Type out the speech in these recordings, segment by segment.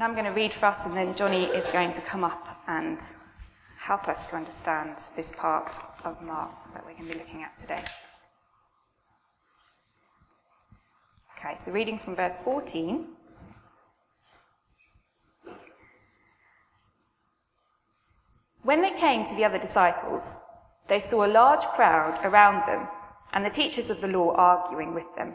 And I'm going to read for us, and then Johnny is going to come up and help us to understand this part of Mark that we're going to be looking at today. Okay, so reading from verse 14. When they came to the other disciples, they saw a large crowd around them and the teachers of the law arguing with them.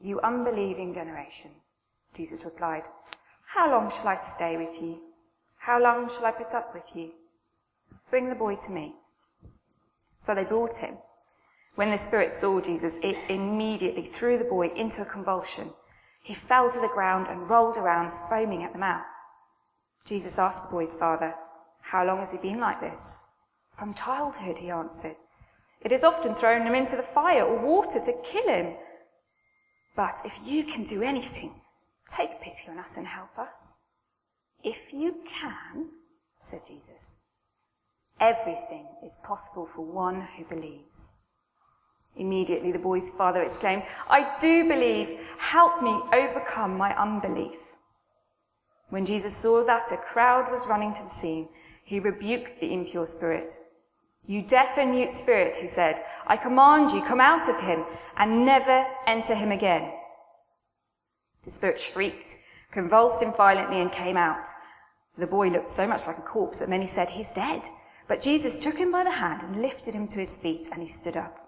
You unbelieving generation, Jesus replied, How long shall I stay with you? How long shall I put up with you? Bring the boy to me. So they brought him. When the spirit saw Jesus, it immediately threw the boy into a convulsion. He fell to the ground and rolled around, foaming at the mouth. Jesus asked the boy's father, How long has he been like this? From childhood, he answered. It has often thrown him into the fire or water to kill him. But if you can do anything, take pity on us and help us. If you can, said Jesus, everything is possible for one who believes. Immediately the boy's father exclaimed, I do believe. Help me overcome my unbelief. When Jesus saw that a crowd was running to the scene, he rebuked the impure spirit. You deaf and mute spirit, he said, I command you, come out of him and never enter him again. The spirit shrieked, convulsed him violently and came out. The boy looked so much like a corpse that many said, he's dead. But Jesus took him by the hand and lifted him to his feet and he stood up.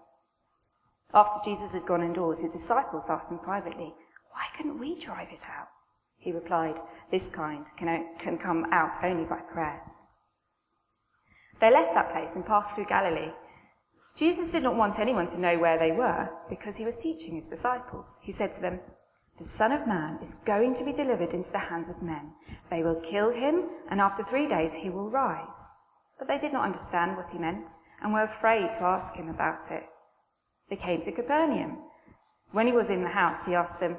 After Jesus had gone indoors, his disciples asked him privately, why couldn't we drive it out? He replied, this kind can, can come out only by prayer. They left that place and passed through Galilee. Jesus did not want anyone to know where they were because he was teaching his disciples. He said to them, The Son of Man is going to be delivered into the hands of men. They will kill him, and after three days he will rise. But they did not understand what he meant and were afraid to ask him about it. They came to Capernaum. When he was in the house, he asked them,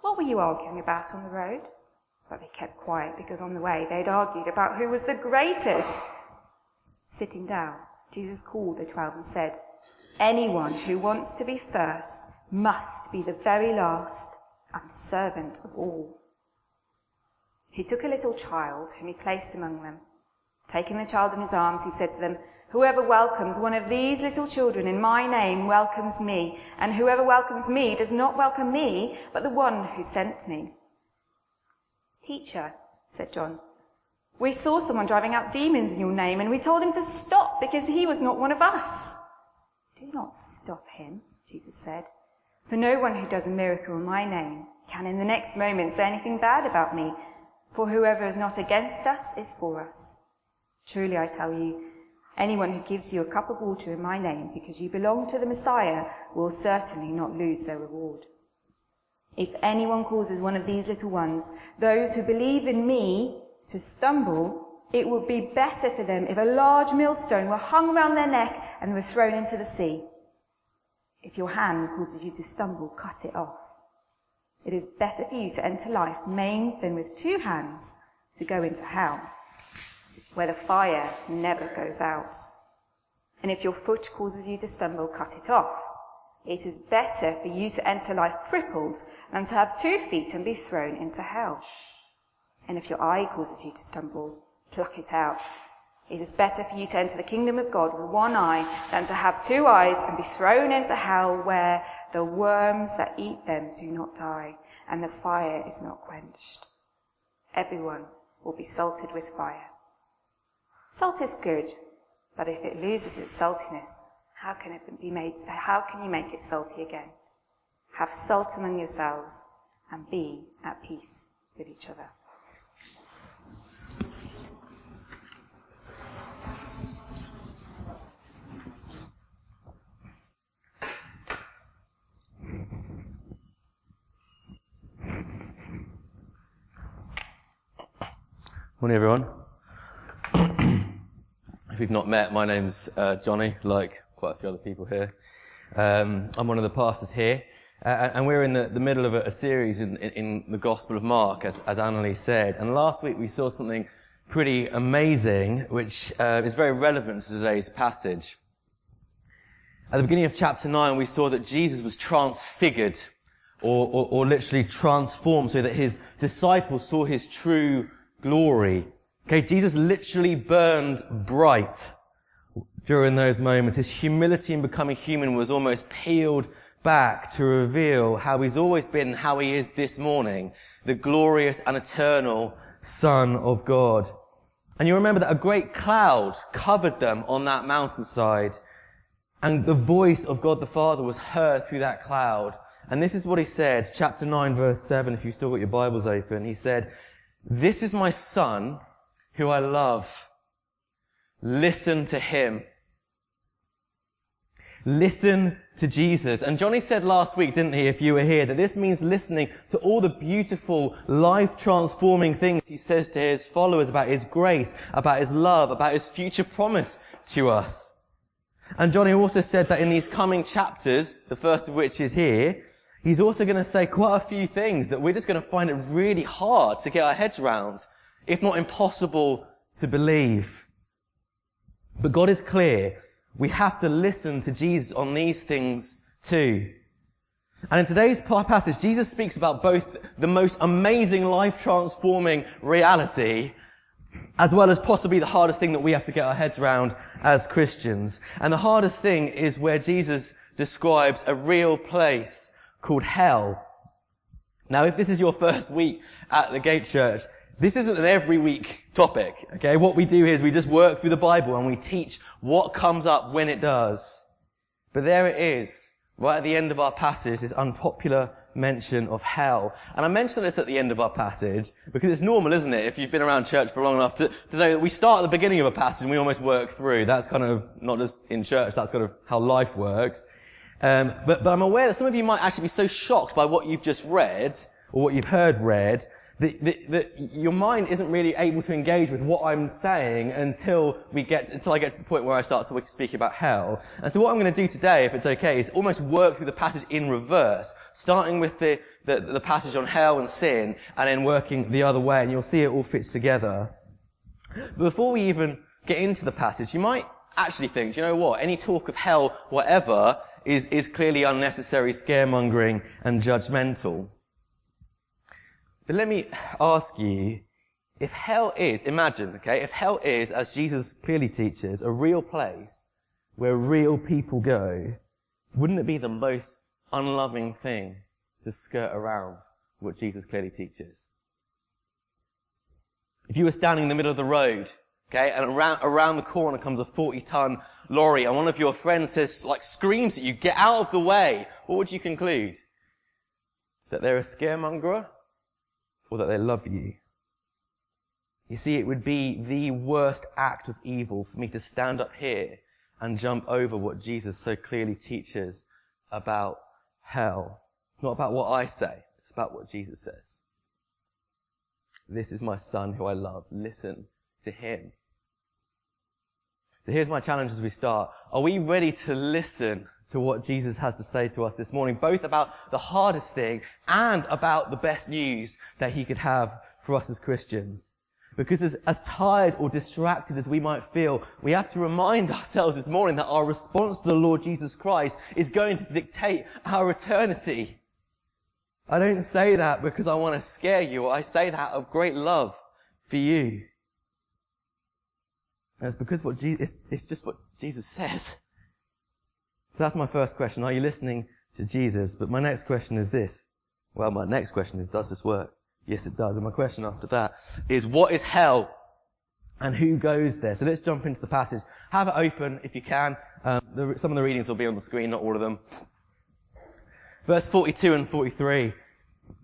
What were you arguing about on the road? But they kept quiet because on the way they'd argued about who was the greatest. Sitting down, Jesus called the twelve and said, Anyone who wants to be first must be the very last and servant of all. He took a little child whom he placed among them. Taking the child in his arms, he said to them, Whoever welcomes one of these little children in my name welcomes me, and whoever welcomes me does not welcome me, but the one who sent me. Teacher, said John, we saw someone driving out demons in your name and we told him to stop because he was not one of us. Do not stop him, Jesus said. For no one who does a miracle in my name can in the next moment say anything bad about me. For whoever is not against us is for us. Truly I tell you, anyone who gives you a cup of water in my name because you belong to the Messiah will certainly not lose their reward. If anyone causes one of these little ones, those who believe in me, to stumble, it would be better for them if a large millstone were hung round their neck and were thrown into the sea. If your hand causes you to stumble, cut it off. It is better for you to enter life maimed than with two hands to go into hell, where the fire never goes out. And if your foot causes you to stumble, cut it off. It is better for you to enter life crippled than to have two feet and be thrown into hell. And if your eye causes you to stumble, pluck it out. It is better for you to enter the kingdom of God with one eye than to have two eyes and be thrown into hell where the worms that eat them do not die and the fire is not quenched. Everyone will be salted with fire. Salt is good, but if it loses its saltiness, how can it be made, how can you make it salty again? Have salt among yourselves and be at peace with each other. Morning, everyone. if we've not met, my name's uh, Johnny, like quite a few other people here. Um, I'm one of the pastors here, uh, and we're in the, the middle of a, a series in, in, the Gospel of Mark, as, as Annalise said. And last week we saw something pretty amazing, which uh, is very relevant to today's passage. At the beginning of chapter 9, we saw that Jesus was transfigured, or, or, or literally transformed, so that his disciples saw his true glory. Okay, Jesus literally burned bright during those moments. His humility in becoming human was almost peeled back to reveal how he's always been, how he is this morning, the glorious and eternal Son of God. And you remember that a great cloud covered them on that mountainside, and the voice of God the Father was heard through that cloud. And this is what he said, chapter 9 verse 7, if you've still got your Bibles open. He said, this is my son who I love. Listen to him. Listen to Jesus. And Johnny said last week, didn't he, if you were here, that this means listening to all the beautiful, life-transforming things he says to his followers about his grace, about his love, about his future promise to us. And Johnny also said that in these coming chapters, the first of which is here, he's also going to say quite a few things that we're just going to find it really hard to get our heads around, if not impossible to believe. But God is clear. We have to listen to Jesus on these things too. And in today's passage, Jesus speaks about both the most amazing life transforming reality as well as possibly the hardest thing that we have to get our heads around as Christians. And the hardest thing is where Jesus describes a real place called hell. Now, if this is your first week at the Gate Church, this isn't an every week topic, okay? What we do is we just work through the Bible and we teach what comes up when it does. But there it is, right at the end of our passage, this unpopular mention of hell. And I mention this at the end of our passage because it's normal, isn't it, if you've been around church for long enough to, to know that we start at the beginning of a passage and we almost work through. That's kind of not just in church, that's kind of how life works. Um, but, but I'm aware that some of you might actually be so shocked by what you've just read, or what you've heard read, that, that, that, your mind isn't really able to engage with what I'm saying until we get, until I get to the point where I start to speak about hell. And so what I'm going to do today, if it's okay, is almost work through the passage in reverse, starting with the, the, the passage on hell and sin, and then working the other way, and you'll see it all fits together. But before we even get into the passage, you might actually think, you know what, any talk of hell, whatever, is, is clearly unnecessary scaremongering and judgmental. But let me ask you, if hell is, imagine, okay, if hell is, as Jesus clearly teaches, a real place where real people go, wouldn't it be the most unloving thing to skirt around what Jesus clearly teaches? If you were standing in the middle of the road Okay, and around, around the corner comes a 40 ton lorry and one of your friends says, like screams at you, get out of the way. What would you conclude? That they're a scaremonger or that they love you? You see, it would be the worst act of evil for me to stand up here and jump over what Jesus so clearly teaches about hell. It's not about what I say, it's about what Jesus says. This is my son who I love. Listen to him. So here's my challenge as we start. Are we ready to listen to what Jesus has to say to us this morning, both about the hardest thing and about the best news that he could have for us as Christians? Because as, as tired or distracted as we might feel, we have to remind ourselves this morning that our response to the Lord Jesus Christ is going to dictate our eternity. I don't say that because I want to scare you. I say that of great love for you. And it's because what it's, it's just what Jesus says. So that's my first question. Are you listening to Jesus? But my next question is this. Well, my next question is, does this work? Yes, it does. And my question after that is, what is hell? And who goes there? So let's jump into the passage. Have it open if you can. Um, the, some of the readings will be on the screen, not all of them. Verse 42 and 43.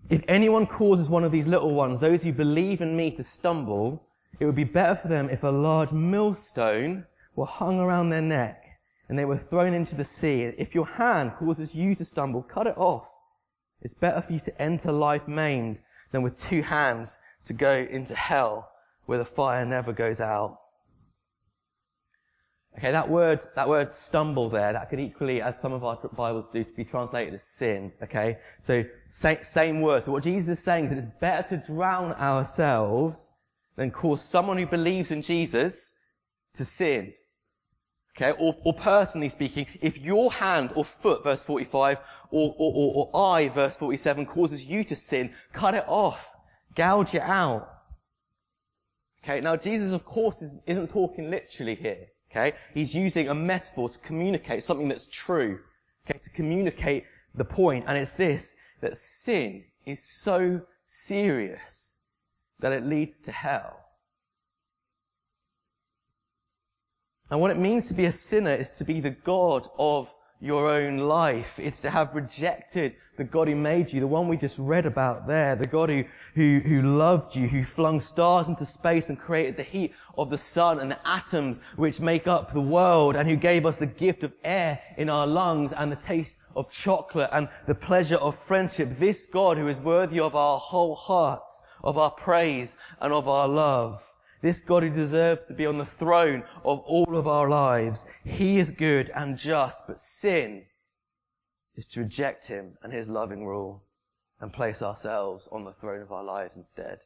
If anyone causes one of these little ones, those who believe in me to stumble, it would be better for them if a large millstone were hung around their neck and they were thrown into the sea. If your hand causes you to stumble, cut it off. It's better for you to enter life maimed than with two hands to go into hell where the fire never goes out. Okay, that word, that word stumble there, that could equally, as some of our Bibles do, to be translated as sin. Okay? So, same, same word. So what Jesus is saying is that it's better to drown ourselves than cause someone who believes in Jesus to sin. Okay? Or, or personally speaking, if your hand or foot, verse 45, or, or, or, or eye, verse 47, causes you to sin, cut it off. Gouge it out. Okay? Now Jesus, of course, is, isn't talking literally here. Okay? He's using a metaphor to communicate something that's true. Okay? To communicate the point, and it's this, that sin is so serious that it leads to hell. And what it means to be a sinner is to be the God of your own life. It's to have rejected the God who made you, the one we just read about there, the God who, who, who loved you, who flung stars into space and created the heat of the sun and the atoms which make up the world and who gave us the gift of air in our lungs and the taste of chocolate and the pleasure of friendship. This God who is worthy of our whole hearts, of our praise and of our love. This God who deserves to be on the throne of all of our lives. He is good and just, but sin is to reject him and his loving rule and place ourselves on the throne of our lives instead.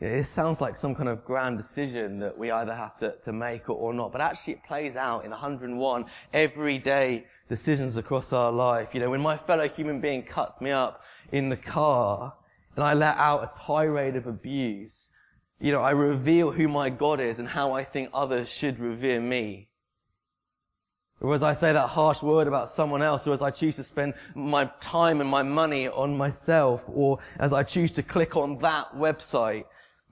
It sounds like some kind of grand decision that we either have to, to make or, or not, but actually it plays out in 101 everyday decisions across our life. You know, when my fellow human being cuts me up in the car and I let out a tirade of abuse, you know, I reveal who my God is and how I think others should revere me. Or as I say that harsh word about someone else, or as I choose to spend my time and my money on myself, or as I choose to click on that website,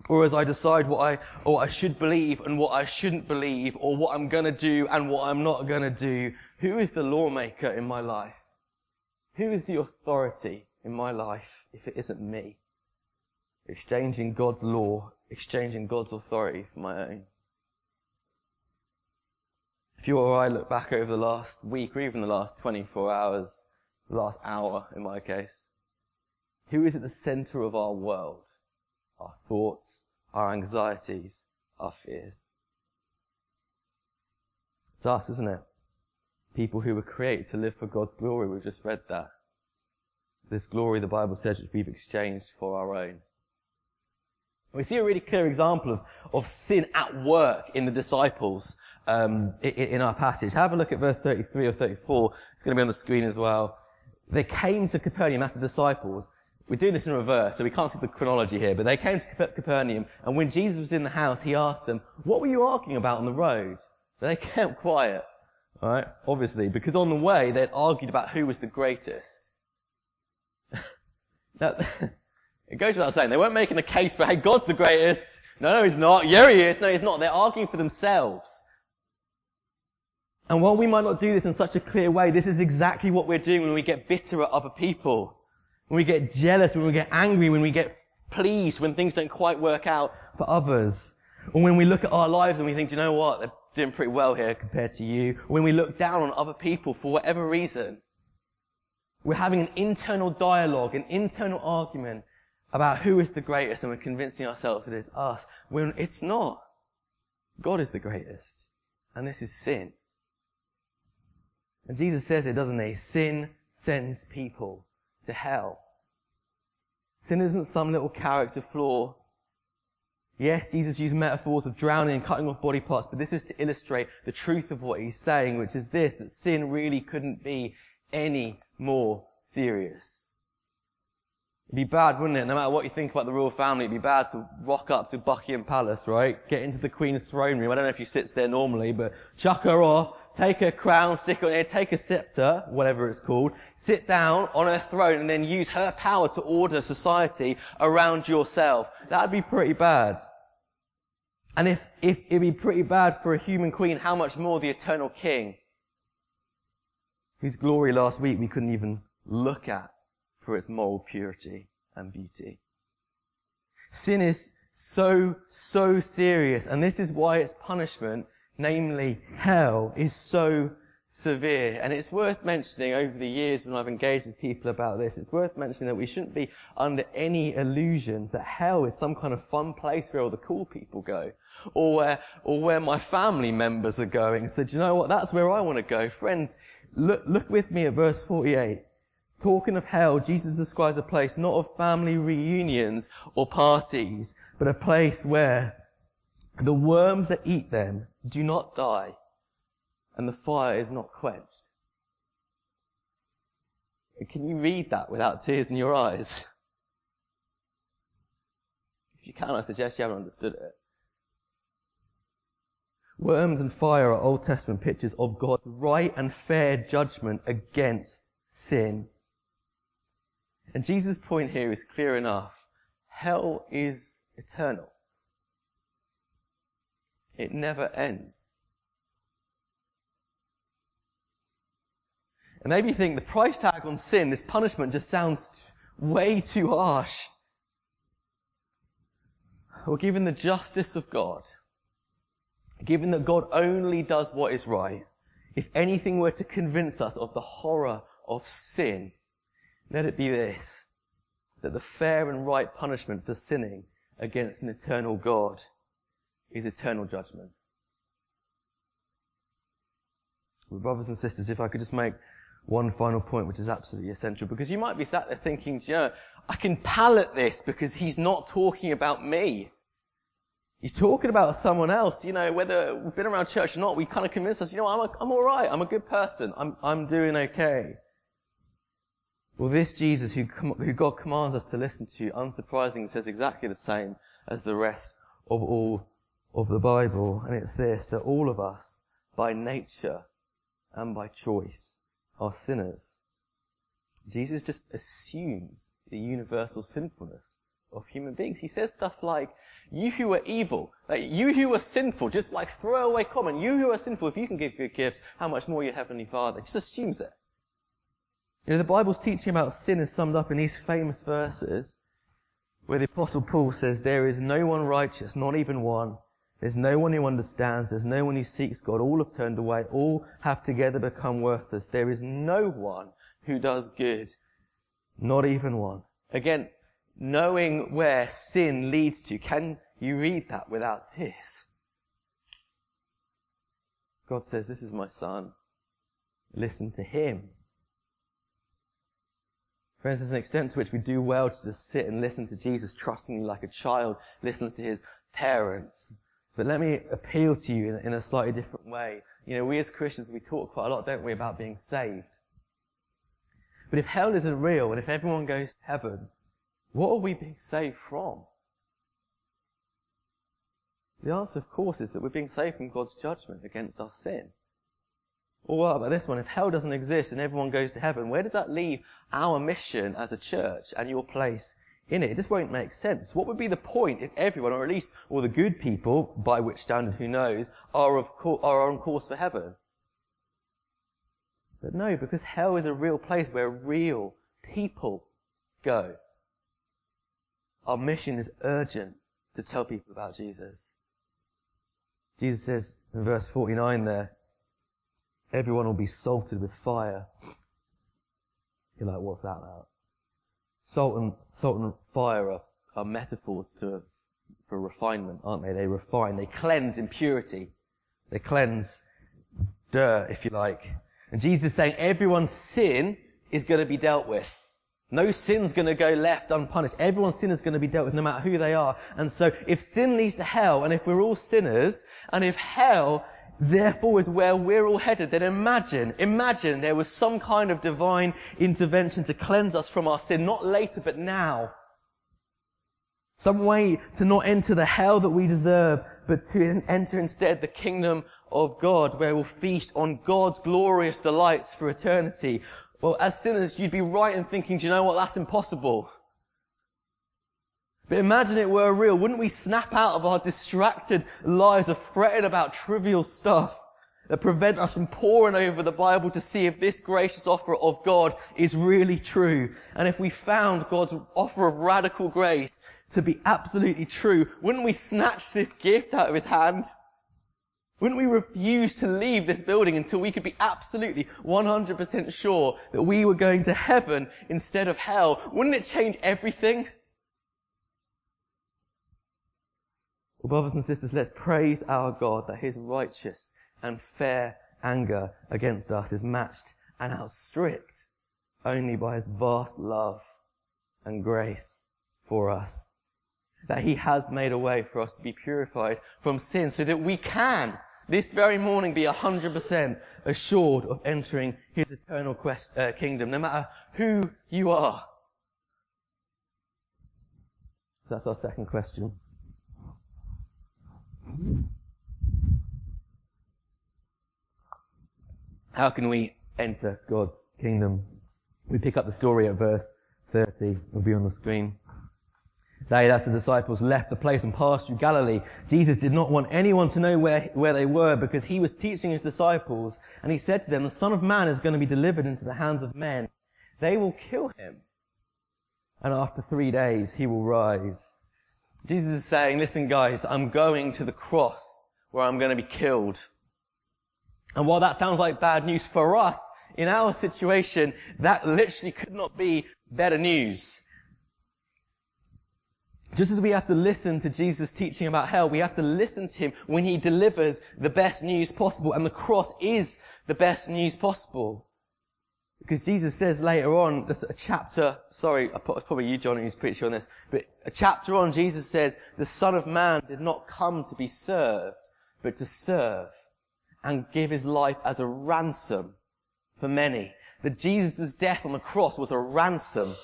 or as I decide what I, or what I should believe and what I shouldn't believe, or what I'm gonna do and what I'm not gonna do, who is the lawmaker in my life? Who is the authority in my life if it isn't me? Exchanging God's law exchanging God's authority for my own. If you or I look back over the last week or even the last 24 hours, the last hour in my case, who is at the center of our world? Our thoughts, our anxieties, our fears. It's us, isn't it? People who were created to live for God's glory. We've just read that. This glory, the Bible says, which we've exchanged for our own. We see a really clear example of, of sin at work in the disciples um, in, in our passage. Have a look at verse 33 or 34. It's going to be on the screen as well. They came to Capernaum as the disciples. We're doing this in reverse, so we can't see the chronology here, but they came to Capernaum, and when Jesus was in the house, he asked them, what were you arguing about on the road? They kept quiet, right? Obviously, because on the way, they'd argued about who was the greatest. That, it goes without saying, they weren't making a case for, hey, God's the greatest. No, no, he's not. Yeah, he is. No, he's not. They're arguing for themselves. And while we might not do this in such a clear way, this is exactly what we're doing when we get bitter at other people. When we get jealous, when we get angry, when we get pleased, when things don't quite work out for others. Or when we look at our lives and we think, do you know what? They're doing pretty well here compared to you. When we look down on other people for whatever reason. We're having an internal dialogue, an internal argument about who is the greatest and we're convincing ourselves that it's us when it's not. God is the greatest. And this is sin. And Jesus says it, doesn't he? Sin sends people to hell. Sin isn't some little character flaw. Yes, Jesus used metaphors of drowning and cutting off body parts, but this is to illustrate the truth of what he's saying, which is this, that sin really couldn't be any more serious. It'd be bad, wouldn't it? No matter what you think about the royal family, it'd be bad to rock up to Buckingham Palace, right? Get into the Queen's throne room. I don't know if she sits there normally, but chuck her off, take her crown, stick on there, take a scepter, whatever it's called, sit down on her throne and then use her power to order society around yourself. That'd be pretty bad. And if, if it'd be pretty bad for a human queen, how much more the eternal king? Whose glory last week we couldn't even look at for its moral purity and beauty. Sin is so, so serious, and this is why its punishment, namely hell, is so severe. And it's worth mentioning over the years when I've engaged with people about this, it's worth mentioning that we shouldn't be under any illusions that hell is some kind of fun place where all the cool people go. Or where, or where my family members are going. So do you know what? That's where I want to go. Friends, look, look with me at verse 48. Talking of hell, Jesus describes a place not of family reunions or parties, but a place where the worms that eat them do not die and the fire is not quenched. Can you read that without tears in your eyes? If you can, I suggest you haven't understood it. Worms and fire are Old Testament pictures of God's right and fair judgment against sin. And Jesus' point here is clear enough. Hell is eternal. It never ends. And maybe you think the price tag on sin, this punishment, just sounds way too harsh. Well, given the justice of God, given that God only does what is right, if anything were to convince us of the horror of sin, let it be this, that the fair and right punishment for sinning against an eternal God is eternal judgment. Well, brothers and sisters, if I could just make one final point, which is absolutely essential, because you might be sat there thinking, you know, I can palate this because he's not talking about me. He's talking about someone else. You know, whether we've been around church or not, we kind of convince us, you know, I'm, a, I'm alright. I'm a good person. I'm, I'm doing okay. Well, this Jesus who, who God commands us to listen to, unsurprisingly says exactly the same as the rest of all of the Bible. And it's this, that all of us, by nature and by choice, are sinners. Jesus just assumes the universal sinfulness of human beings. He says stuff like, you who are evil, like, you who are sinful, just like throwaway comment, you who are sinful, if you can give good gifts, how much more your heavenly Father? Just assumes it. You know, the Bible's teaching about sin is summed up in these famous verses where the apostle Paul says, there is no one righteous, not even one. There's no one who understands. There's no one who seeks God. All have turned away. All have together become worthless. There is no one who does good. Not even one. Again, knowing where sin leads to, can you read that without tears? God says, this is my son. Listen to him. Friends, there's an extent to which we do well to just sit and listen to Jesus trustingly like a child listens to his parents. But let me appeal to you in, a slightly different way. You know, we as Christians, we talk quite a lot, don't we, about being saved. But if hell isn't real and if everyone goes to heaven, what are we being saved from? The answer, of course, is that we're being saved from God's judgment against our sin. Or what about this one? If hell doesn't exist and everyone goes to heaven, where does that leave our mission as a church and your place in it. It just won't make sense. What would be the point if everyone, or at least all the good people, by which standard who knows, are, of co- are on course for heaven? But no, because hell is a real place where real people go. Our mission is urgent to tell people about Jesus. Jesus says in verse 49 there, everyone will be salted with fire. You're like, what's that about? Salt and, salt and fire are, are metaphors to, for refinement, aren't they? They refine, they cleanse impurity. They cleanse dirt, if you like. And Jesus is saying everyone's sin is going to be dealt with. No sin's going to go left unpunished. Everyone's sin is going to be dealt with no matter who they are. And so if sin leads to hell, and if we're all sinners, and if hell therefore is where we're all headed, then imagine, imagine there was some kind of divine intervention to cleanse us from our sin, not later, but now. Some way to not enter the hell that we deserve, but to enter instead the kingdom of God, where we'll feast on God's glorious delights for eternity. Well, as sinners, you'd be right in thinking, do you know what? That's impossible. But imagine it were real. Wouldn't we snap out of our distracted lives of fretting about trivial stuff that prevent us from poring over the Bible to see if this gracious offer of God is really true? And if we found God's offer of radical grace to be absolutely true, wouldn't we snatch this gift out of his hand? Wouldn't we refuse to leave this building until we could be absolutely 100% sure that we were going to heaven instead of hell? Wouldn't it change everything? Well, brothers and sisters, let's praise our God that his righteous and fair anger against us is matched and outstripped only by his vast love and grace for us. That he has made a way for us to be purified from sin so that we can this very morning be 100% assured of entering his eternal quest, uh, kingdom, no matter who you are. That's our second question. How can we enter God's kingdom? We pick up the story at verse 30. It'll be on the screen. They, that's the disciples, left the place and passed through Galilee. Jesus did not want anyone to know where, where they were because he was teaching his disciples and he said to them, the Son of Man is going to be delivered into the hands of men. They will kill him. And after three days, he will rise. Jesus is saying, listen guys, I'm going to the cross where I'm going to be killed. And while that sounds like bad news for us, in our situation, that literally could not be better news. Just as we have to listen to Jesus teaching about hell, we have to listen to him when he delivers the best news possible. And the cross is the best news possible. Because Jesus says later on, there's a chapter, sorry, it's probably you, Johnny, who's preaching on this, but a chapter on, Jesus says, the Son of Man did not come to be served, but to serve and give his life as a ransom for many. That Jesus' death on the cross was a ransom.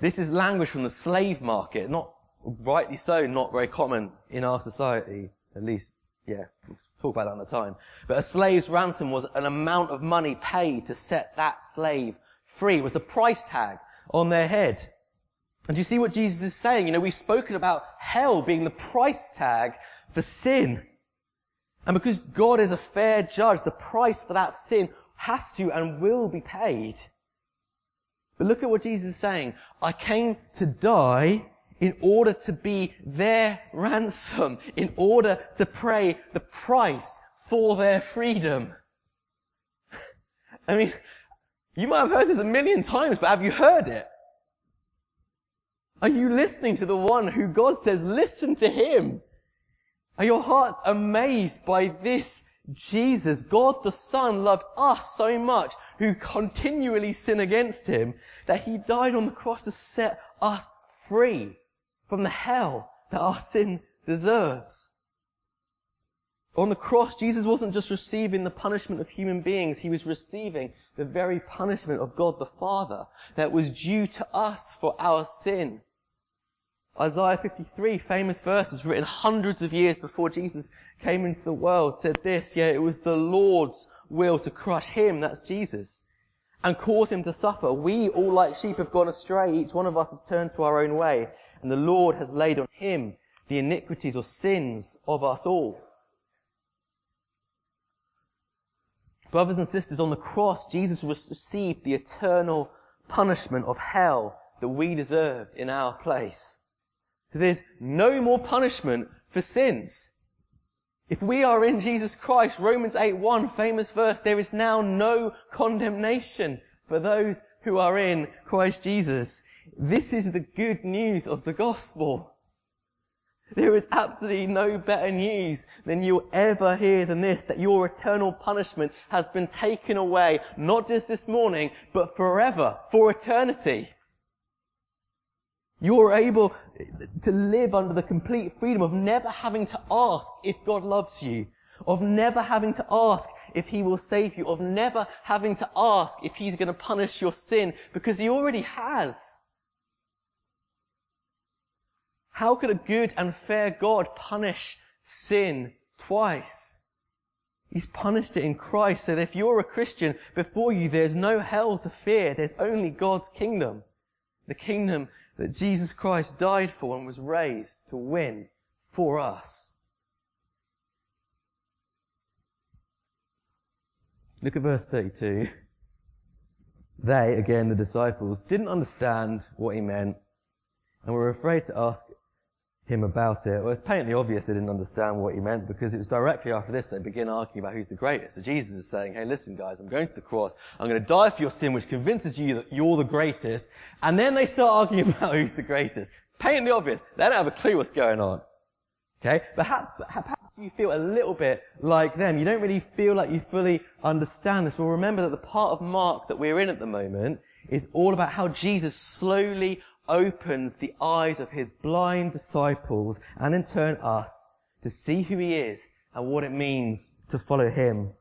This is language from the slave market, not rightly so, not very common in our society. At least, yeah, we'll talk about that another time. But a slave's ransom was an amount of money paid to set that slave free, was the price tag on their head. And you see what Jesus is saying? You know, we've spoken about hell being the price tag for sin. And because God is a fair judge, the price for that sin has to and will be paid. But look at what Jesus is saying. I came to die in order to be their ransom, in order to pay the price for their freedom. I mean, you might have heard this a million times, but have you heard it? Are you listening to the one who God says, listen to him? Are your hearts amazed by this Jesus? God the Son loved us so much who continually sin against him that he died on the cross to set us free from the hell that our sin deserves. On the cross, Jesus wasn't just receiving the punishment of human beings, he was receiving the very punishment of God the Father that was due to us for our sin. Isaiah 53, famous verses written hundreds of years before Jesus came into the world, said this, yeah, it was the Lord's will to crush him, that's Jesus, and cause him to suffer. We all like sheep have gone astray, each one of us have turned to our own way, and the Lord has laid on him the iniquities or sins of us all. Brothers and sisters, on the cross, Jesus received the eternal punishment of hell that we deserved in our place. So there's no more punishment for sins. If we are in Jesus Christ, Romans 8 1, famous verse, there is now no condemnation for those who are in Christ Jesus. This is the good news of the gospel. There is absolutely no better news than you'll ever hear than this, that your eternal punishment has been taken away, not just this morning, but forever, for eternity. You're able to live under the complete freedom of never having to ask if God loves you, of never having to ask if He will save you, of never having to ask if He's going to punish your sin, because He already has. How could a good and fair God punish sin twice? He's punished it in Christ so that if you're a Christian, before you there's no hell to fear. There's only God's kingdom. The kingdom that Jesus Christ died for and was raised to win for us. Look at verse 32. They, again the disciples, didn't understand what he meant and were afraid to ask him about it. Well, it's patently obvious they didn't understand what he meant because it was directly after this they begin arguing about who's the greatest. So Jesus is saying, hey, listen guys, I'm going to the cross. I'm going to die for your sin, which convinces you that you're the greatest. And then they start arguing about who's the greatest. Patently obvious. They don't have a clue what's going on. Okay? But perhaps you feel a little bit like them. You don't really feel like you fully understand this. Well, remember that the part of Mark that we're in at the moment is all about how Jesus slowly opens the eyes of his blind disciples and in turn us to see who he is and what it means to follow him.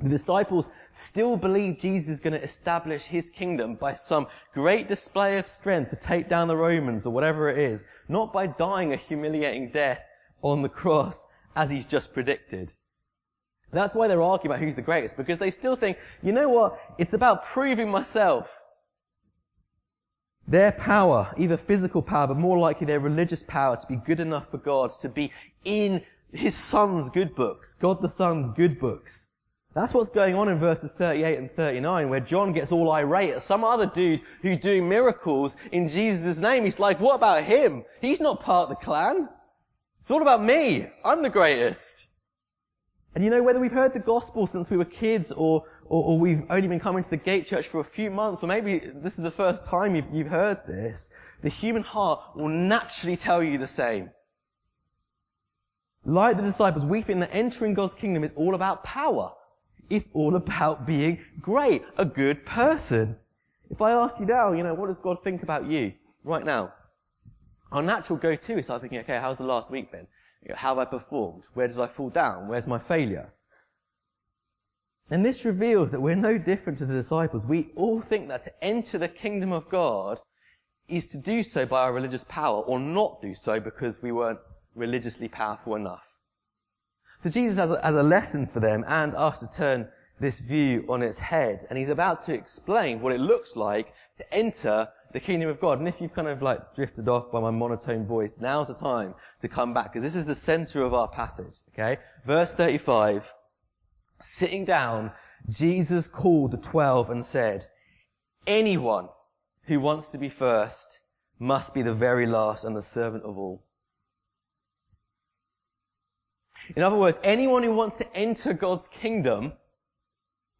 The disciples still believe Jesus is going to establish his kingdom by some great display of strength to take down the Romans or whatever it is, not by dying a humiliating death on the cross as he's just predicted. That's why they're arguing about who's the greatest, because they still think, you know what, it's about proving myself. Their power, either physical power, but more likely their religious power to be good enough for God, to be in his son's good books, God the Son's good books. That's what's going on in verses 38 and 39, where John gets all irate at some other dude who's doing miracles in Jesus' name. He's like, what about him? He's not part of the clan. It's all about me. I'm the greatest. And you know, whether we've heard the gospel since we were kids or, or, or, we've only been coming to the gate church for a few months, or maybe this is the first time you've, you've heard this, the human heart will naturally tell you the same. Like the disciples, we think that entering God's kingdom is all about power. It's all about being great, a good person. If I ask you now, you know, what does God think about you right now? Our natural go-to is start thinking, okay, how's the last week been? You know, how have I performed? Where did I fall down? Where's my failure? And this reveals that we're no different to the disciples. We all think that to enter the kingdom of God is to do so by our religious power or not do so because we weren't religiously powerful enough. So Jesus has a, has a lesson for them and us to turn this view on its head. And he's about to explain what it looks like to enter the kingdom of God. And if you've kind of like drifted off by my monotone voice, now's the time to come back because this is the center of our passage. Okay. Verse 35. Sitting down, Jesus called the twelve and said, anyone who wants to be first must be the very last and the servant of all. In other words, anyone who wants to enter God's kingdom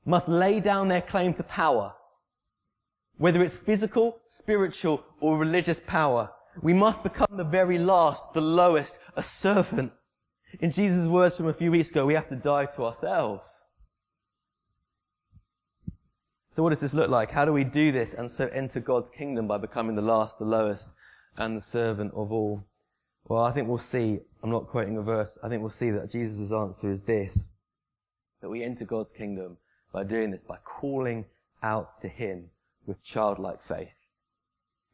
must lay down their claim to power whether it's physical, spiritual, or religious power. We must become the very last, the lowest, a servant. In Jesus' words from a few weeks ago, we have to die to ourselves. So what does this look like? How do we do this and so enter God's kingdom by becoming the last, the lowest, and the servant of all? Well, I think we'll see, I'm not quoting a verse, I think we'll see that Jesus' answer is this. That we enter God's kingdom by doing this, by calling out to Him with childlike faith.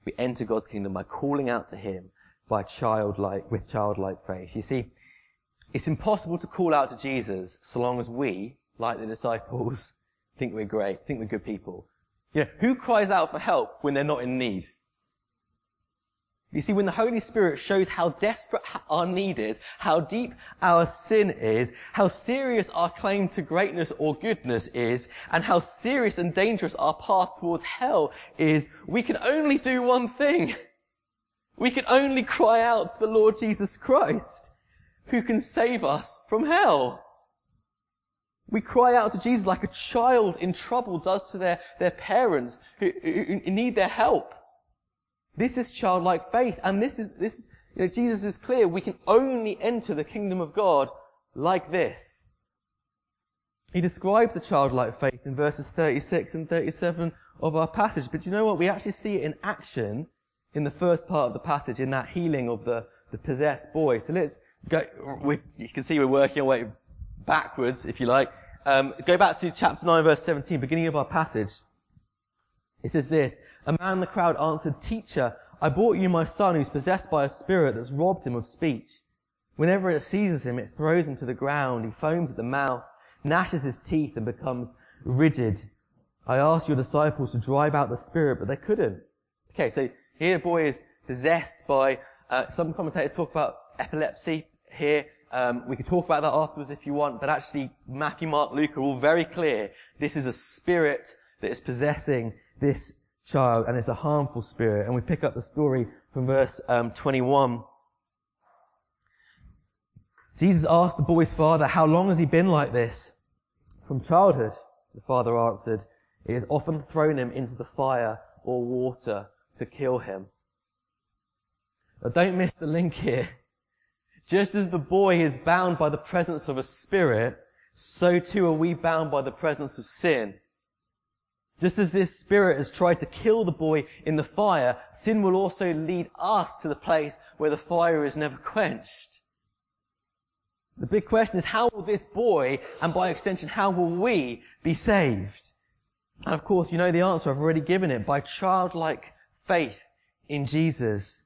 We enter God's kingdom by calling out to Him by childlike, with childlike faith. You see, it's impossible to call out to Jesus so long as we, like the disciples, think we're great, think we're good people. You know, who cries out for help when they're not in need? You see, when the Holy Spirit shows how desperate our need is, how deep our sin is, how serious our claim to greatness or goodness is, and how serious and dangerous our path towards hell is, we can only do one thing. We can only cry out to the Lord Jesus Christ, who can save us from hell. We cry out to Jesus like a child in trouble does to their, their parents who, who, need their help. This is childlike faith. And this is, this, you know, Jesus is clear. We can only enter the kingdom of God like this. He describes the childlike faith in verses 36 and 37 of our passage. But you know what? We actually see it in action in the first part of the passage, in that healing of the, the possessed boy. So let's go, we, you can see we're working our way backwards, if you like. Um, go back to chapter 9 verse 17, beginning of our passage. It says this, a man in the crowd answered, Teacher, I brought you my son who's possessed by a spirit that's robbed him of speech. Whenever it seizes him, it throws him to the ground. He foams at the mouth, gnashes his teeth, and becomes rigid. I asked your disciples to drive out the spirit, but they couldn't. Okay, so here a boy is possessed by, uh, some commentators talk about epilepsy here. Um, we could talk about that afterwards if you want, but actually Matthew, Mark, Luke are all very clear. This is a spirit that is possessing this child, and it's a harmful spirit. And we pick up the story from verse um, 21. Jesus asked the boy's father, how long has he been like this? From childhood, the father answered. It has often thrown him into the fire or water to kill him. Now don't miss the link here. Just as the boy is bound by the presence of a spirit, so too are we bound by the presence of sin. Just as this spirit has tried to kill the boy in the fire, sin will also lead us to the place where the fire is never quenched. The big question is how will this boy, and by extension, how will we be saved? And of course, you know the answer. I've already given it. By childlike faith in Jesus.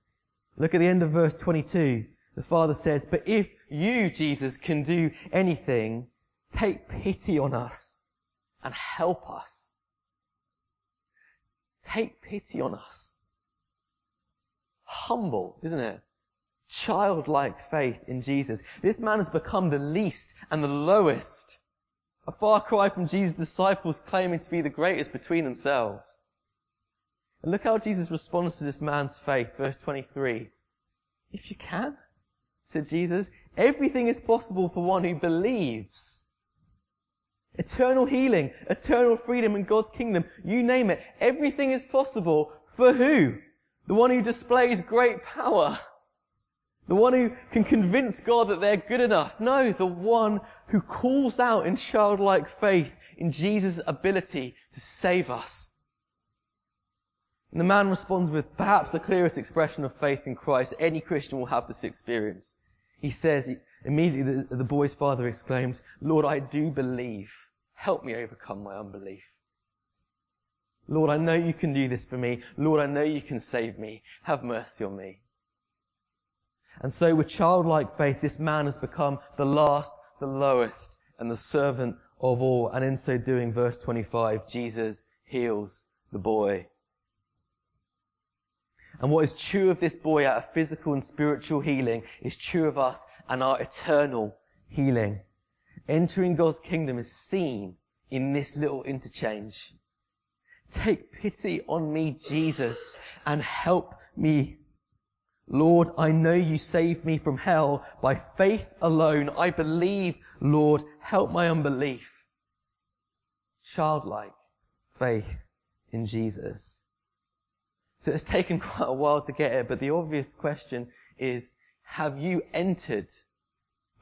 Look at the end of verse 22. The Father says, But if you, Jesus, can do anything, take pity on us and help us. Take pity on us. Humble, isn't it? Childlike faith in Jesus. This man has become the least and the lowest. A far cry from Jesus' disciples claiming to be the greatest between themselves. And look how Jesus responds to this man's faith. Verse 23. If you can, said Jesus, everything is possible for one who believes. Eternal healing, eternal freedom in God's kingdom, you name it. Everything is possible for who? The one who displays great power. The one who can convince God that they're good enough. No, the one who calls out in childlike faith in Jesus' ability to save us. And the man responds with perhaps the clearest expression of faith in Christ any Christian will have this experience. He says, immediately the, the boy's father exclaims, Lord, I do believe. Help me overcome my unbelief. Lord, I know you can do this for me. Lord, I know you can save me. Have mercy on me. And so with childlike faith, this man has become the last, the lowest, and the servant of all. And in so doing, verse 25, Jesus heals the boy. And what is true of this boy out of physical and spiritual healing is true of us and our eternal healing. Entering God's kingdom is seen in this little interchange. Take pity on me, Jesus, and help me. Lord, I know you saved me from hell by faith alone. I believe, Lord, help my unbelief. Childlike faith in Jesus. So it's taken quite a while to get here, but the obvious question is, have you entered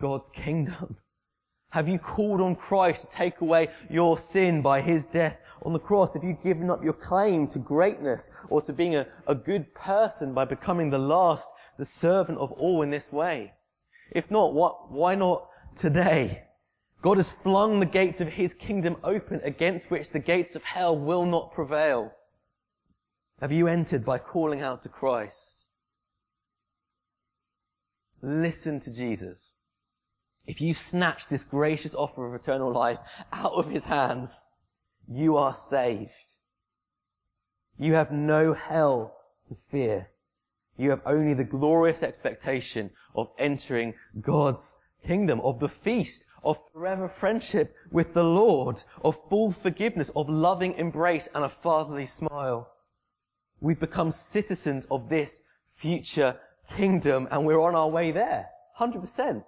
God's kingdom? Have you called on Christ to take away your sin by his death on the cross? Have you given up your claim to greatness or to being a, a good person by becoming the last, the servant of all in this way? If not, what, why not today? God has flung the gates of his kingdom open against which the gates of hell will not prevail. Have you entered by calling out to Christ? Listen to Jesus. If you snatch this gracious offer of eternal life out of his hands, you are saved. You have no hell to fear. You have only the glorious expectation of entering God's kingdom, of the feast, of forever friendship with the Lord, of full forgiveness, of loving embrace and a fatherly smile. We've become citizens of this future kingdom and we're on our way there. 100%.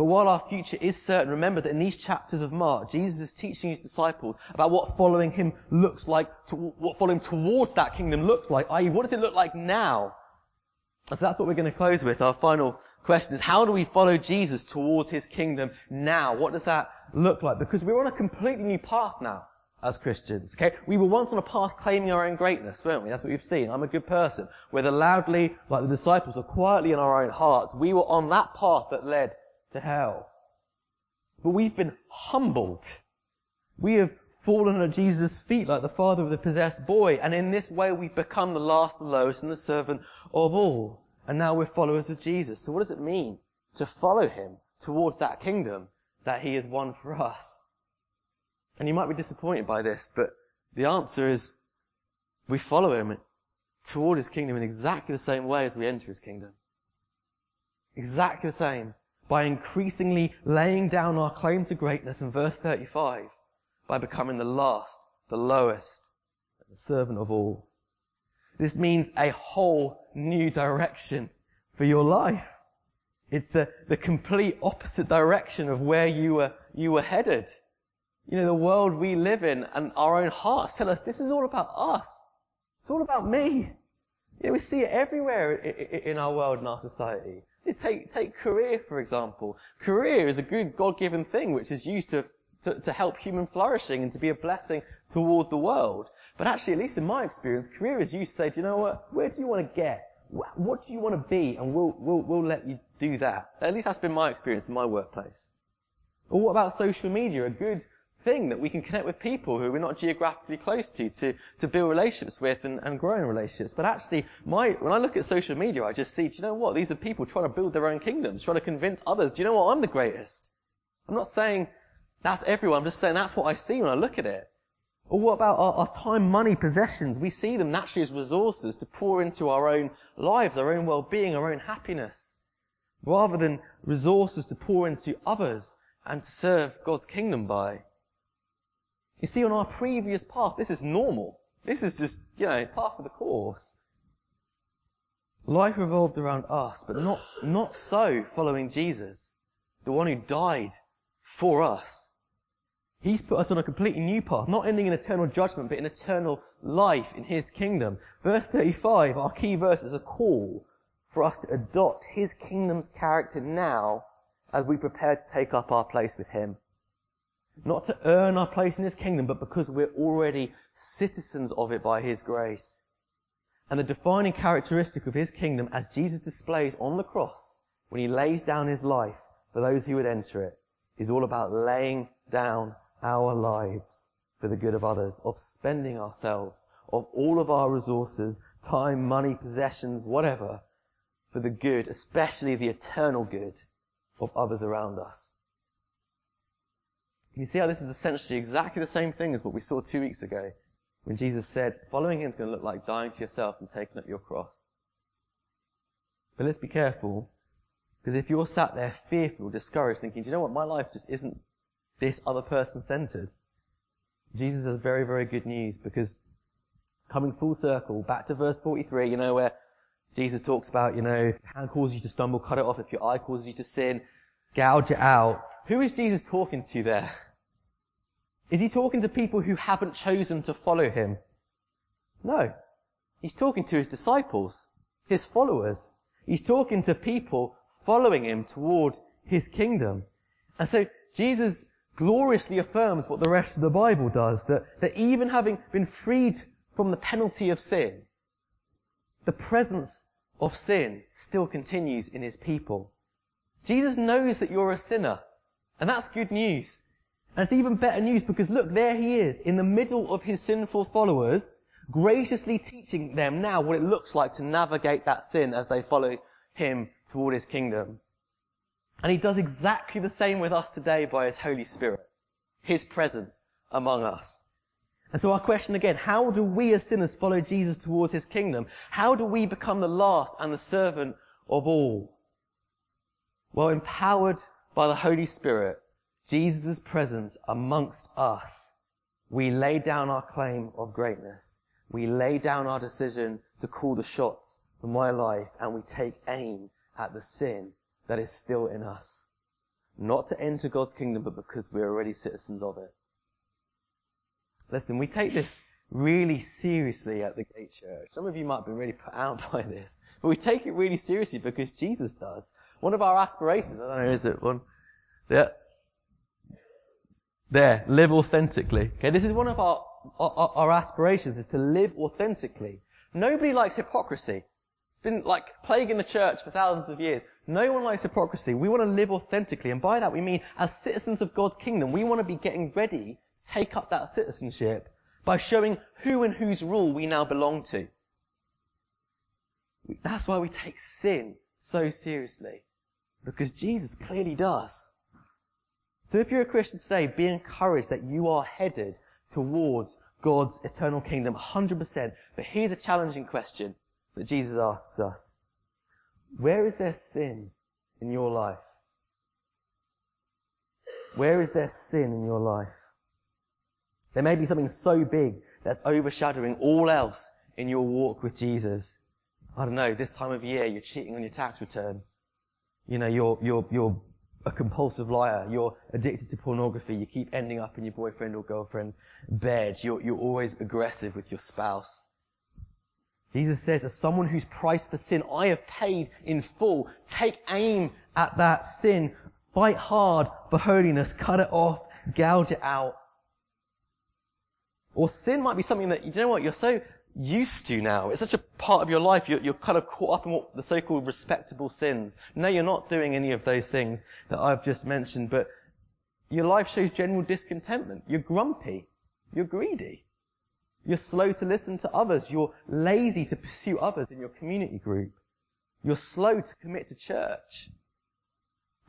But while our future is certain, remember that in these chapters of Mark, Jesus is teaching his disciples about what following him looks like, to, what following towards that kingdom looks like, i.e. what does it look like now? So that's what we're going to close with. Our final question is, how do we follow Jesus towards his kingdom now? What does that look like? Because we're on a completely new path now as Christians. Okay? We were once on a path claiming our own greatness, weren't we? That's what we've seen. I'm a good person. Whether loudly, like the disciples, or quietly in our own hearts, we were on that path that led to hell. But we've been humbled. We have fallen at Jesus' feet like the father of the possessed boy, and in this way we've become the last, the lowest, and the servant of all. And now we're followers of Jesus. So what does it mean to follow him towards that kingdom that he has won for us? And you might be disappointed by this, but the answer is we follow him toward his kingdom in exactly the same way as we enter his kingdom. Exactly the same. By increasingly laying down our claim to greatness in verse 35, by becoming the last, the lowest, the servant of all. This means a whole new direction for your life. It's the, the complete opposite direction of where you were, you were headed. You know, the world we live in and our own hearts tell us this is all about us. It's all about me. You know, we see it everywhere in our world and our society. Take, take career, for example. Career is a good God-given thing which is used to, to, to help human flourishing and to be a blessing toward the world. But actually, at least in my experience, career is used to say, do you know what? Where do you want to get? What do you want to be? And we'll, we'll, we'll let you do that. At least that's been my experience in my workplace. Or what about social media? A good thing that we can connect with people who we're not geographically close to, to, to build relationships with and, and grow in relationships. But actually, my, when I look at social media, I just see, do you know what? These are people trying to build their own kingdoms, trying to convince others, do you know what? I'm the greatest. I'm not saying that's everyone. I'm just saying that's what I see when I look at it. Or what about our, our, time, money, possessions? We see them naturally as resources to pour into our own lives, our own well-being, our own happiness, rather than resources to pour into others and to serve God's kingdom by. You see, on our previous path, this is normal. This is just, you know, part of the course. Life revolved around us, but not, not so following Jesus, the one who died for us. He's put us on a completely new path, not ending in eternal judgment, but in eternal life in His kingdom. Verse 35, our key verse is a call for us to adopt His kingdom's character now as we prepare to take up our place with Him. Not to earn our place in His kingdom, but because we're already citizens of it by His grace. And the defining characteristic of His kingdom, as Jesus displays on the cross, when He lays down His life for those who would enter it, is all about laying down our lives for the good of others, of spending ourselves, of all of our resources, time, money, possessions, whatever, for the good, especially the eternal good of others around us. You see how this is essentially exactly the same thing as what we saw two weeks ago when Jesus said, following him is going to look like dying to yourself and taking up your cross. But let's be careful, because if you're sat there fearful, discouraged, thinking, do you know what, my life just isn't this other person centered, Jesus has very, very good news because coming full circle, back to verse 43, you know, where Jesus talks about, you know, if your hand causes you to stumble, cut it off. If your eye causes you to sin, gouge it out. Who is Jesus talking to there? Is he talking to people who haven't chosen to follow him? No. He's talking to his disciples, his followers. He's talking to people following him toward his kingdom. And so Jesus gloriously affirms what the rest of the Bible does, that, that even having been freed from the penalty of sin, the presence of sin still continues in his people. Jesus knows that you're a sinner. And that's good news. And it's even better news because look, there he is in the middle of his sinful followers, graciously teaching them now what it looks like to navigate that sin as they follow him toward his kingdom. And he does exactly the same with us today by his Holy Spirit. His presence among us. And so our question again, how do we as sinners follow Jesus towards his kingdom? How do we become the last and the servant of all? Well, empowered by the Holy Spirit, Jesus' presence amongst us, we lay down our claim of greatness. We lay down our decision to call the shots for my life and we take aim at the sin that is still in us. Not to enter God's kingdom, but because we're already citizens of it. Listen, we take this really seriously at the Gate Church. Some of you might be really put out by this, but we take it really seriously because Jesus does. One of our aspirations, I don't know, is it one? Yeah. There, live authentically. Okay, this is one of our, our, our aspirations is to live authentically. Nobody likes hypocrisy. Been like plaguing the church for thousands of years. No one likes hypocrisy. We want to live authentically. And by that we mean as citizens of God's kingdom, we want to be getting ready to take up that citizenship by showing who and whose rule we now belong to. That's why we take sin so seriously. Because Jesus clearly does. So if you're a Christian today, be encouraged that you are headed towards God's eternal kingdom 100%. But here's a challenging question that Jesus asks us. Where is there sin in your life? Where is there sin in your life? There may be something so big that's overshadowing all else in your walk with Jesus. I don't know, this time of year you're cheating on your tax return. You know, you're, you're, you're a compulsive liar. You're addicted to pornography. You keep ending up in your boyfriend or girlfriend's bed. You're, you're always aggressive with your spouse. Jesus says, as someone whose price for sin I have paid in full, take aim at that sin. Fight hard for holiness. Cut it off. Gouge it out. Or sin might be something that, you know what, you're so used to now. It's such a part of your life. You're, you're kind of caught up in what the so-called respectable sins. No, you're not doing any of those things that I've just mentioned, but your life shows general discontentment. You're grumpy. You're greedy. You're slow to listen to others. You're lazy to pursue others in your community group. You're slow to commit to church.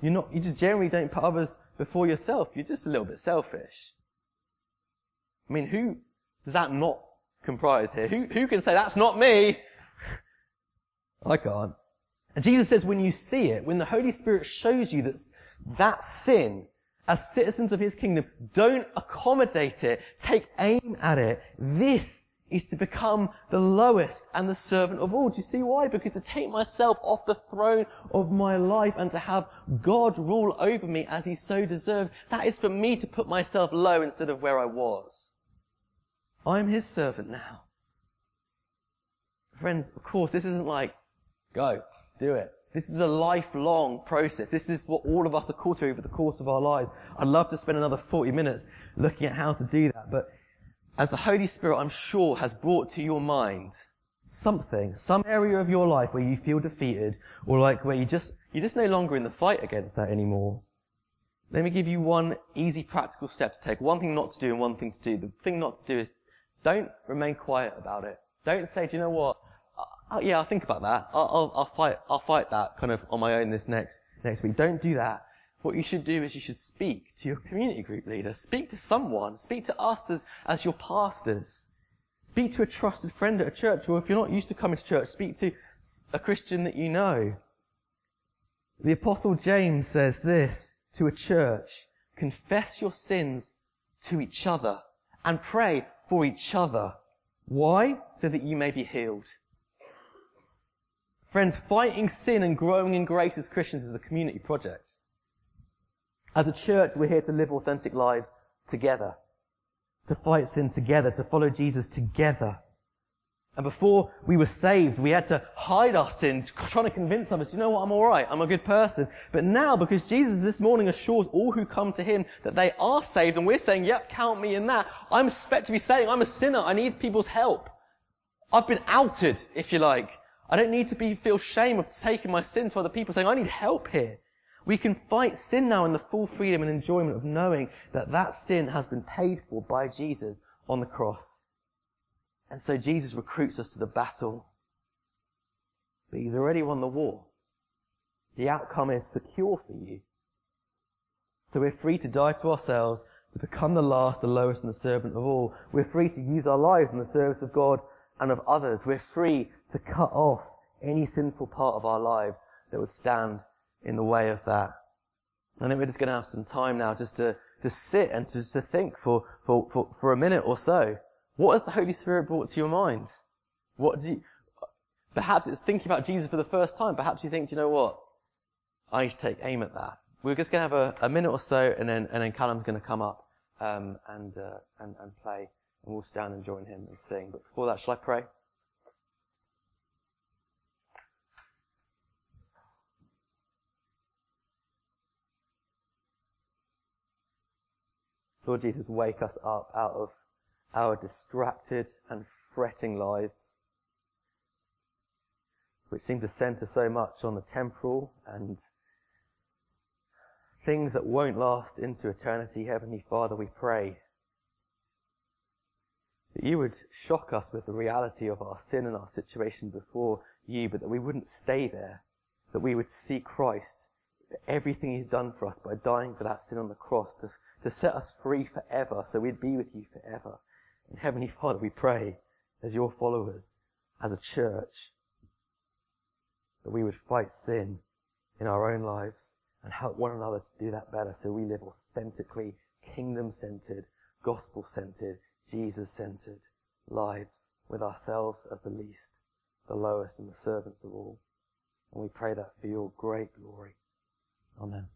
You're not, you just generally don't put others before yourself. You're just a little bit selfish. I mean, who does that not comprise here? Who, who can say that's not me? I can't. And Jesus says when you see it, when the Holy Spirit shows you that that sin, as citizens of His kingdom, don't accommodate it, take aim at it. This is to become the lowest and the servant of all. Do you see why? Because to take myself off the throne of my life and to have God rule over me as He so deserves, that is for me to put myself low instead of where I was. I'm His servant now. Friends, of course, this isn't like, go, do it. This is a lifelong process. This is what all of us are called to over the course of our lives. I'd love to spend another 40 minutes looking at how to do that, but as the Holy Spirit, I'm sure, has brought to your mind something, some area of your life where you feel defeated, or like where you just, you're just no longer in the fight against that anymore. Let me give you one easy practical step to take. One thing not to do and one thing to do. The thing not to do is don't remain quiet about it. Don't say, do you know what? Uh, yeah, I'll think about that. I'll, I'll, I'll fight, I'll fight that kind of on my own this next, next week. Don't do that. What you should do is you should speak to your community group leader. Speak to someone. Speak to us as, as your pastors. Speak to a trusted friend at a church, or if you're not used to coming to church, speak to a Christian that you know. The apostle James says this to a church, confess your sins to each other and pray for each other. Why? So that you may be healed. Friends, fighting sin and growing in grace as Christians is a community project. As a church, we're here to live authentic lives together, to fight sin together, to follow Jesus together. And before we were saved, we had to hide our sin, trying to convince others, you know what, I'm alright, I'm a good person. But now, because Jesus this morning assures all who come to Him that they are saved, and we're saying, yep, count me in that, I'm expected to be saying, I'm a sinner, I need people's help. I've been outed, if you like. I don't need to be, feel shame of taking my sin to other people, saying, I need help here. We can fight sin now in the full freedom and enjoyment of knowing that that sin has been paid for by Jesus on the cross. And so Jesus recruits us to the battle. But he's already won the war. The outcome is secure for you. So we're free to die to ourselves, to become the last, the lowest, and the servant of all. We're free to use our lives in the service of God and of others. We're free to cut off any sinful part of our lives that would stand in the way of that. I think we're just going to have some time now just to, to sit and just to think for, for, for, for a minute or so. What has the Holy Spirit brought to your mind? What do you, perhaps it's thinking about Jesus for the first time. Perhaps you think, do you know what? I need to take aim at that. We're just going to have a, a minute or so and then, and then Callum's going to come up, um, and, uh, and, and play and we'll stand and join him and sing. But before that, shall I pray? Lord Jesus, wake us up out of our distracted and fretting lives, which seem to center so much on the temporal and things that won't last into eternity. Heavenly Father, we pray that you would shock us with the reality of our sin and our situation before you, but that we wouldn't stay there, that we would see Christ everything he's done for us by dying for that sin on the cross to, to set us free forever so we'd be with you forever. Heavenly Father, we pray as your followers, as a church, that we would fight sin in our own lives and help one another to do that better so we live authentically kingdom-centered, gospel-centered, Jesus-centered lives with ourselves as the least, the lowest and the servants of all. And we pray that for your great glory. Amen.